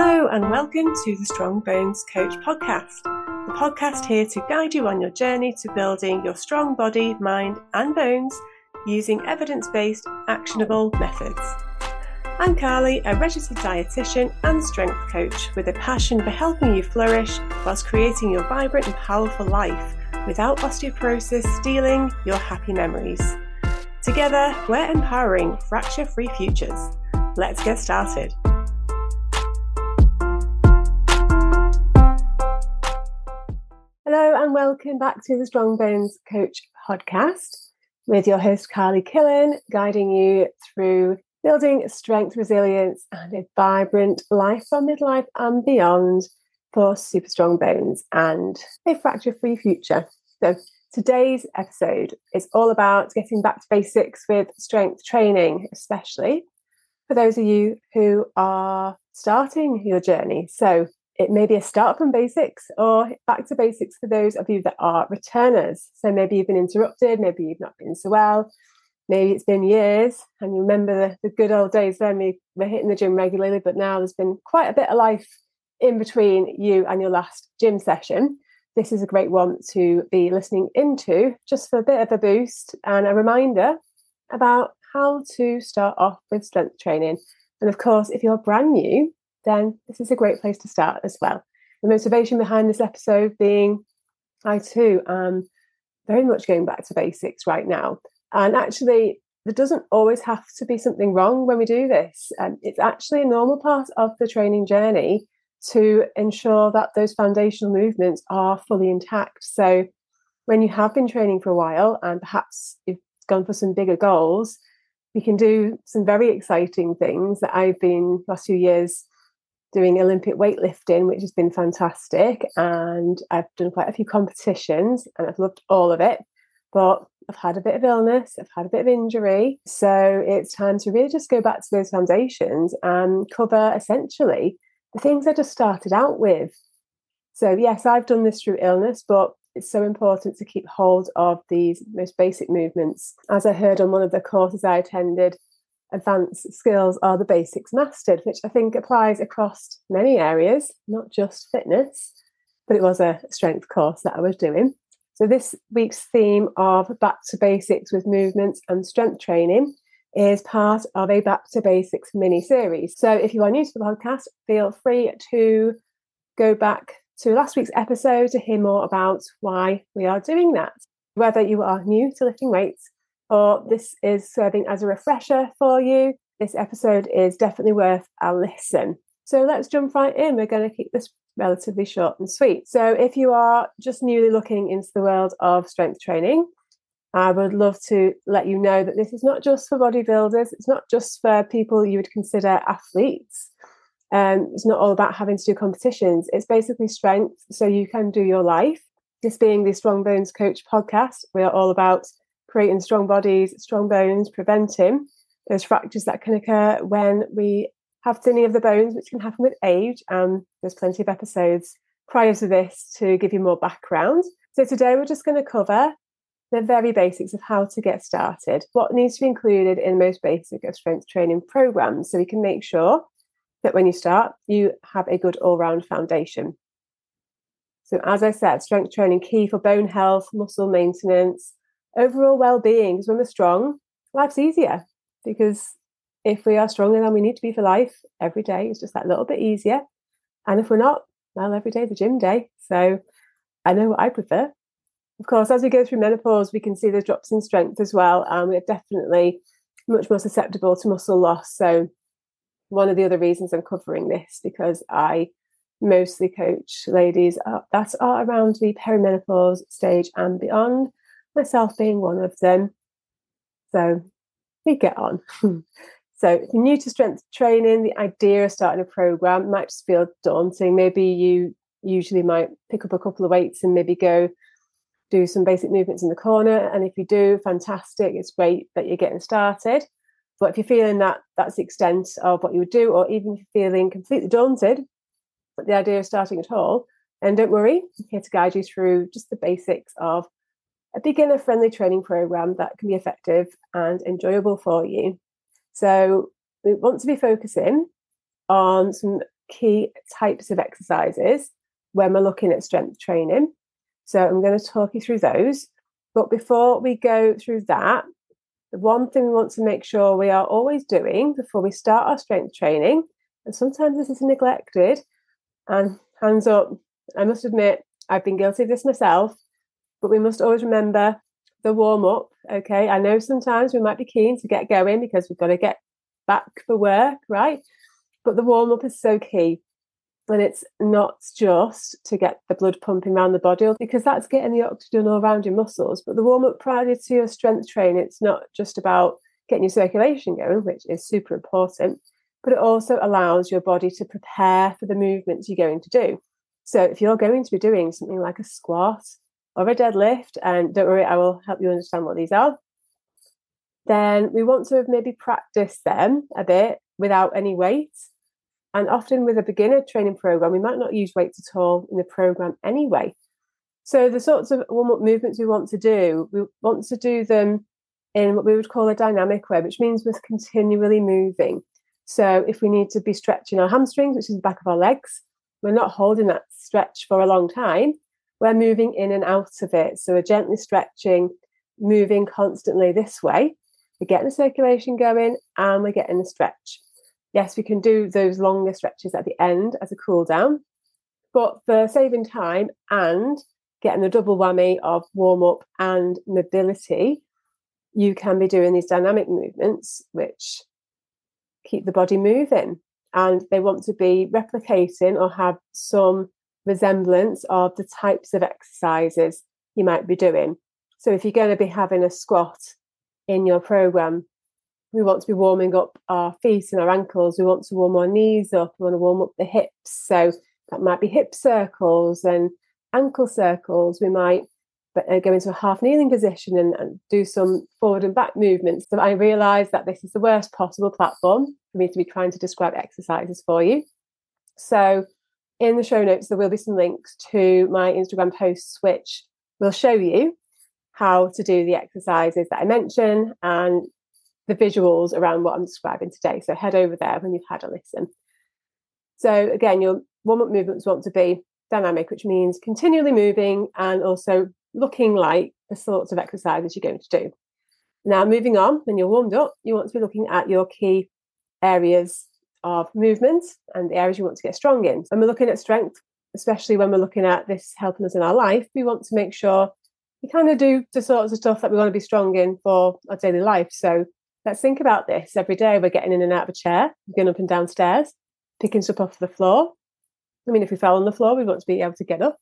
Hello, and welcome to the Strong Bones Coach podcast, the podcast here to guide you on your journey to building your strong body, mind, and bones using evidence based, actionable methods. I'm Carly, a registered dietitian and strength coach with a passion for helping you flourish whilst creating your vibrant and powerful life without osteoporosis stealing your happy memories. Together, we're empowering fracture free futures. Let's get started. And welcome back to the Strong Bones Coach podcast with your host, Carly Killen, guiding you through building strength, resilience, and a vibrant life from midlife and beyond for super strong bones and a fracture free future. So, today's episode is all about getting back to basics with strength training, especially for those of you who are starting your journey. So, it may be a start from basics or back to basics for those of you that are returners. So maybe you've been interrupted, maybe you've not been so well, maybe it's been years and you remember the, the good old days when we were hitting the gym regularly, but now there's been quite a bit of life in between you and your last gym session. This is a great one to be listening into just for a bit of a boost and a reminder about how to start off with strength training. And of course, if you're brand new, then this is a great place to start as well. The motivation behind this episode being I too am very much going back to basics right now. And actually, there doesn't always have to be something wrong when we do this. Um, it's actually a normal part of the training journey to ensure that those foundational movements are fully intact. So, when you have been training for a while and perhaps you've gone for some bigger goals, we can do some very exciting things that I've been last few years doing Olympic weightlifting, which has been fantastic. And I've done quite a few competitions and I've loved all of it. But I've had a bit of illness, I've had a bit of injury. So it's time to really just go back to those foundations and cover essentially the things I just started out with. So, yes, I've done this through illness, but it's so important to keep hold of these most basic movements. As I heard on one of the courses I attended, advanced skills are the basics mastered, which I think applies across many areas, not just fitness, but it was a strength course that I was doing. So, this week's theme of Back to Basics with Movements and Strength Training is part of a Back to Basics mini series. So, if you are new to the podcast, feel free to go back to last week's episode to hear more about why we are doing that. Whether you are new to lifting weights or this is serving as a refresher for you, this episode is definitely worth a listen. So let's jump right in. We're going to keep this relatively short and sweet. So, if you are just newly looking into the world of strength training, I would love to let you know that this is not just for bodybuilders, it's not just for people you would consider athletes. Um, it's not all about having to do competitions, it's basically strength so you can do your life. This being the Strong Bones Coach podcast, we are all about creating strong bodies, strong bones, preventing those fractures that can occur when we have thinning of the bones, which can happen with age. And there's plenty of episodes prior to this to give you more background. So today we're just going to cover the very basics of how to get started, what needs to be included in most basic of strength training programs, so we can make sure that when you start, you have a good all round foundation. So, as I said, strength training key for bone health, muscle maintenance, overall well-being when we're strong life's easier. Because if we are stronger than we need to be for life every day is just that little bit easier. And if we're not well every day is a gym day. So i know what i prefer. Of course as we go through menopause we can see the drops in strength as well and we're definitely much more susceptible to muscle loss. So one of the other reasons i'm covering this because i mostly coach ladies uh, that are around the perimenopause stage and beyond myself being one of them. So we get on. so if you're new to strength training, the idea of starting a program might just feel daunting. Maybe you usually might pick up a couple of weights and maybe go do some basic movements in the corner. And if you do, fantastic. It's great that you're getting started. But if you're feeling that that's the extent of what you would do, or even if you're feeling completely daunted at the idea of starting at all, then don't worry. I'm here to guide you through just the basics of a beginner friendly training program that can be effective and enjoyable for you. So, we want to be focusing on some key types of exercises when we're looking at strength training. So I'm going to talk you through those. But before we go through that, the one thing we want to make sure we are always doing before we start our strength training, and sometimes this is neglected, and hands up, I must admit, I've been guilty of this myself, but we must always remember the warm up. Okay. I know sometimes we might be keen to get going because we've got to get back for work, right? But the warm up is so key. And it's not just to get the blood pumping around the body because that's getting the oxygen all around your muscles. But the warm up prior to your strength training, it's not just about getting your circulation going, which is super important, but it also allows your body to prepare for the movements you're going to do. So if you're going to be doing something like a squat or a deadlift, and don't worry, I will help you understand what these are, then we want to have maybe practice them a bit without any weight and often with a beginner training program, we might not use weights at all in the program anyway. So the sorts of warm up movements we want to do, we want to do them in what we would call a dynamic way, which means we're continually moving. So if we need to be stretching our hamstrings, which is the back of our legs, we're not holding that stretch for a long time. We're moving in and out of it. So we're gently stretching, moving constantly this way. We're getting the circulation going and we're getting the stretch yes, we can do those longer stretches at the end as a cool down. But for saving time and getting the double whammy of warm up and mobility, you can be doing these dynamic movements, which keep the body moving. And they want to be replicating or have some resemblance of the types of exercises you might be doing. So if you're going to be having a squat in your program, we want to be warming up our feet and our ankles. We want to warm our knees up. We want to warm up the hips. So that might be hip circles and ankle circles. We might uh, go into a half kneeling position and, and do some forward and back movements. So I realise that this is the worst possible platform for me to be trying to describe exercises for you. So in the show notes, there will be some links to my Instagram posts, which will show you how to do the exercises that I mention and the visuals around what I'm describing today. So head over there when you've had a listen. So again, your warm up movements want to be dynamic, which means continually moving and also looking like the sorts of exercises you're going to do. Now, moving on, when you're warmed up, you want to be looking at your key areas of movements and the areas you want to get strong in. When we're looking at strength, especially when we're looking at this helping us in our life, we want to make sure we kind of do the sorts of stuff that we want to be strong in for our daily life. So Let's think about this. Every day we're getting in and out of a chair, going up and down stairs, picking stuff off the floor. I mean, if we fell on the floor, we want to be able to get up.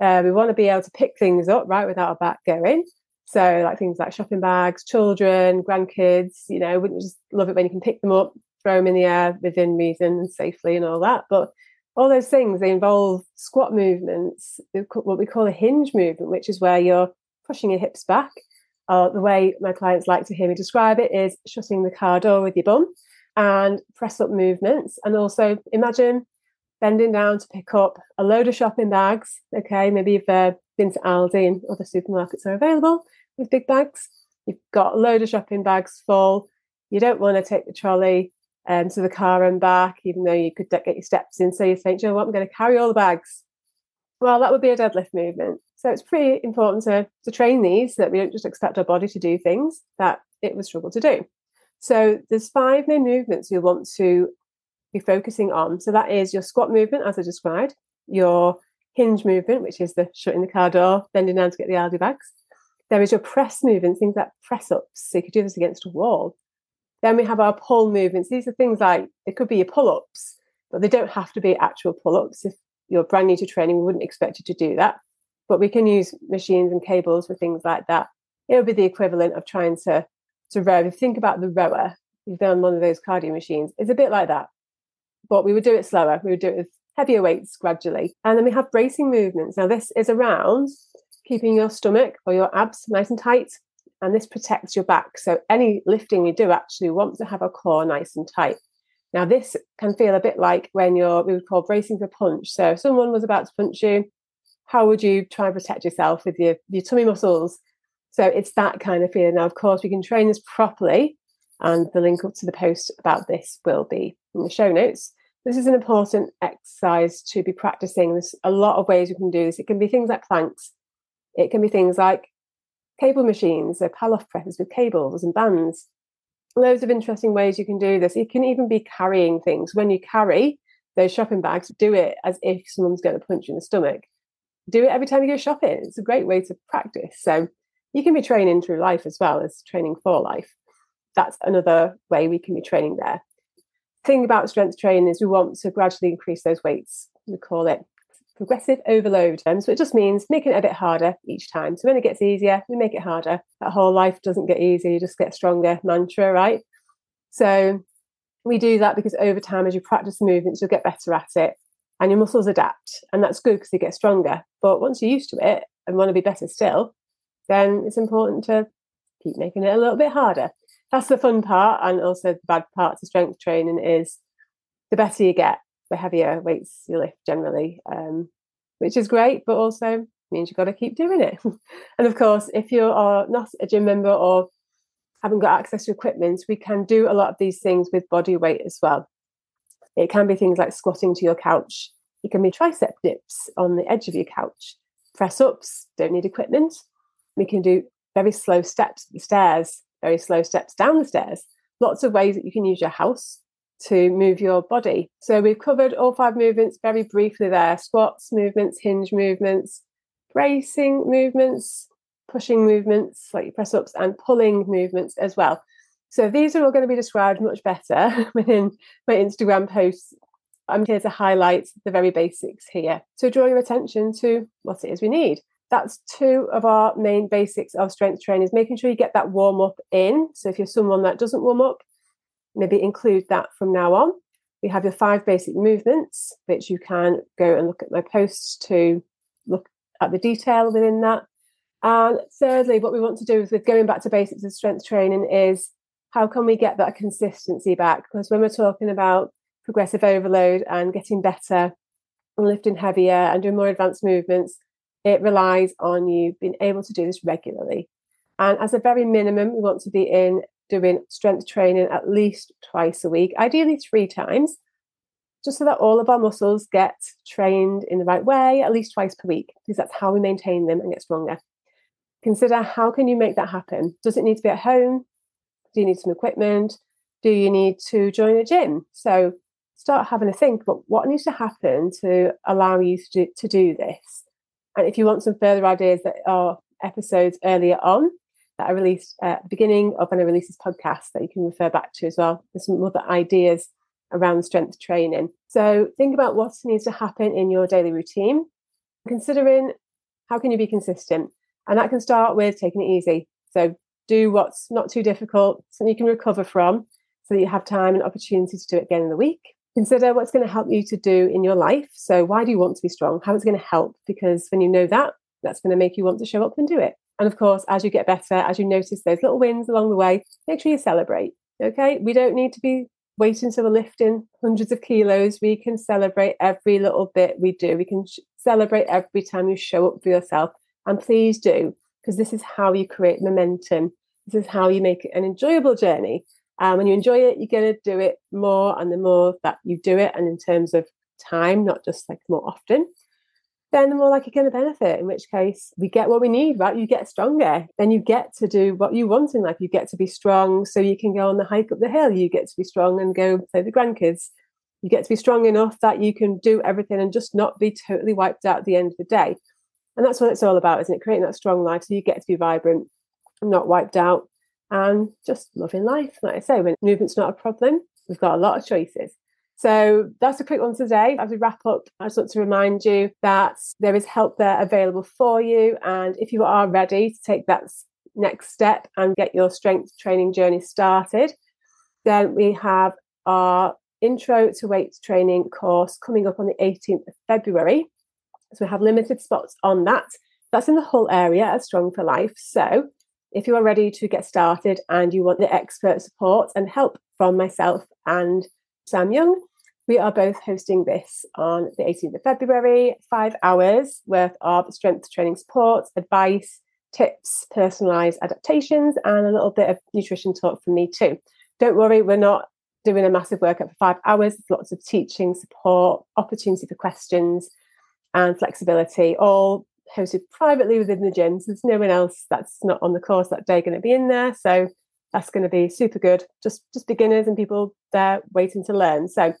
Uh, we want to be able to pick things up, right, without our back going. So, like things like shopping bags, children, grandkids, you know, wouldn't you just love it when you can pick them up, throw them in the air within reason and safely and all that. But all those things, they involve squat movements, what we call a hinge movement, which is where you're pushing your hips back uh, the way my clients like to hear me describe it is shutting the car door with your bum and press up movements. And also imagine bending down to pick up a load of shopping bags. Okay, maybe you've uh, been to Aldi and other supermarkets are available with big bags. You've got a load of shopping bags full. You don't want to take the trolley um, to the car and back, even though you could get your steps in. So you think, you know what, I'm going to carry all the bags. Well, that would be a deadlift movement. So it's pretty important to, to train these so that we don't just expect our body to do things that it would struggle to do. So there's five main movements you want to be focusing on. So that is your squat movement, as I described, your hinge movement, which is the shutting the car door, bending down to get the Aldi bags. There is your press movement, things like press ups. So you could do this against a wall. Then we have our pull movements. These are things like it could be your pull ups, but they don't have to be actual pull ups. If you're brand new to training, we wouldn't expect you to do that but we can use machines and cables for things like that. It would be the equivalent of trying to to row. If you think about the rower, you've done one of those cardio machines. It's a bit like that, but we would do it slower. We would do it with heavier weights gradually, and then we have bracing movements. Now this is around keeping your stomach or your abs nice and tight, and this protects your back. So any lifting we do actually want to have a core nice and tight. Now this can feel a bit like when you're we would call bracing for punch. So if someone was about to punch you, how would you try and protect yourself with your, your tummy muscles? So it's that kind of feeling. Now, of course, we can train this properly, and the link up to the post about this will be in the show notes. this is an important exercise to be practicing. There's a lot of ways we can do this. It can be things like planks, it can be things like cable machines, so Pallof presses with cables and bands. Loads of interesting ways you can do this. It can even be carrying things. When you carry those shopping bags, do it as if someone's going to punch you in the stomach. Do it every time you go shopping. It's a great way to practice. So you can be training through life as well as training for life. That's another way we can be training there. Thing about strength training is we want to gradually increase those weights. We call it progressive overload. Um, so it just means making it a bit harder each time. So when it gets easier, we make it harder. That whole life doesn't get easier, you just get stronger mantra, right? So we do that because over time, as you practice movements, you'll get better at it and your muscles adapt. And that's good because you get stronger. But once you're used to it and want to be better still, then it's important to keep making it a little bit harder. That's the fun part. And also the bad part to strength training is the better you get, the heavier weights you lift generally, um, which is great, but also means you've got to keep doing it. and of course, if you are not a gym member or haven't got access to equipment, we can do a lot of these things with body weight as well. It can be things like squatting to your couch. It can be tricep dips on the edge of your couch. Press ups, don't need equipment. We can do very slow steps up the stairs, very slow steps down the stairs. Lots of ways that you can use your house to move your body. So we've covered all five movements very briefly there squats movements, hinge movements, bracing movements, pushing movements like press ups, and pulling movements as well. So these are all going to be described much better within my Instagram posts. Um, I'm here to highlight the very basics here. So draw your attention to what it is we need. That's two of our main basics of strength training is making sure you get that warm up in. So if you're someone that doesn't warm up, maybe include that from now on. We have your five basic movements, which you can go and look at my posts to look at the detail within that. And thirdly, what we want to do is with going back to basics of strength training is how can we get that consistency back? Because when we're talking about progressive overload and getting better and lifting heavier and doing more advanced movements, it relies on you being able to do this regularly. And as a very minimum, we want to be in doing strength training at least twice a week, ideally three times, just so that all of our muscles get trained in the right way at least twice per week, because that's how we maintain them and get stronger. Consider how can you make that happen? Does it need to be at home? Do you need some equipment? Do you need to join a gym? So start having a think about what needs to happen to allow you to do, to do this. And if you want some further ideas that are episodes earlier on, that I released at the beginning of when I release this podcast that you can refer back to as well. There's some other ideas around strength training. So think about what needs to happen in your daily routine, considering how can you be consistent. And that can start with taking it easy. So do what's not too difficult, something you can recover from, so that you have time and opportunity to do it again in the week. Consider what's going to help you to do in your life. So why do you want to be strong? How it's going to help? Because when you know that, that's going to make you want to show up and do it. And of course, as you get better, as you notice those little wins along the way, make sure you celebrate. Okay. We don't need to be waiting until we're lifting hundreds of kilos. We can celebrate every little bit we do. We can sh- celebrate every time you show up for yourself. And please do, because this is how you create momentum. This is how you make an enjoyable journey. And when you enjoy it, you're going to do it more. And the more that you do it, and in terms of time, not just like more often, then the more like you're going to benefit. In which case, we get what we need, right? You get stronger. Then you get to do what you want in life. You get to be strong so you can go on the hike up the hill. You get to be strong and go play the grandkids. You get to be strong enough that you can do everything and just not be totally wiped out at the end of the day. And that's what it's all about, isn't it? Creating that strong life so you get to be vibrant, not wiped out, and just loving life. Like I say, when movement's not a problem, we've got a lot of choices. So that's a quick one today. As we wrap up, I just want to remind you that there is help there available for you. And if you are ready to take that next step and get your strength training journey started, then we have our intro to weight training course coming up on the 18th of February. So we have limited spots on that. That's in the whole area of Strong for Life. So if you are ready to get started and you want the expert support and help from myself and Sam Young. We are both hosting this on the 18th of February, five hours worth of strength training support, advice, tips, personalized adaptations, and a little bit of nutrition talk from me too. Don't worry, we're not doing a massive workout for five hours. There's lots of teaching, support, opportunity for questions, and flexibility, all hosted privately within the gym. So there's no one else that's not on the course that day going to be in there. So that's going to be super good. Just just beginners and people there waiting to learn. So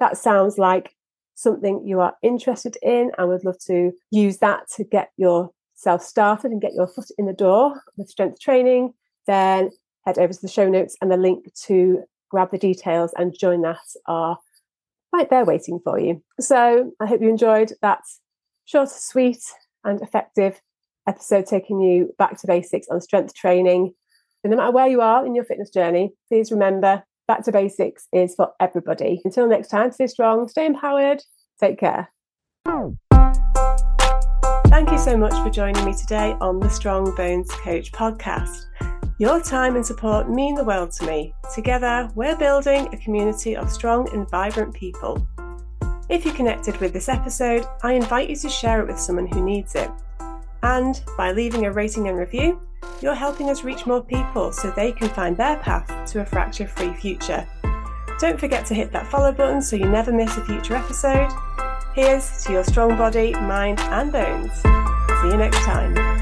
that sounds like something you are interested in and would love to use that to get yourself started and get your foot in the door with strength training, then head over to the show notes and the link to grab the details and join that are right there waiting for you. So I hope you enjoyed that short, sweet, and effective episode taking you back to basics on strength training. No matter where you are in your fitness journey, please remember back to basics is for everybody. Until next time, stay strong, stay empowered, take care. Thank you so much for joining me today on the Strong Bones Coach podcast. Your time and support mean the world to me. Together, we're building a community of strong and vibrant people. If you connected with this episode, I invite you to share it with someone who needs it. And by leaving a rating and review, you're helping us reach more people so they can find their path to a fracture free future. Don't forget to hit that follow button so you never miss a future episode. Here's to your strong body, mind, and bones. See you next time.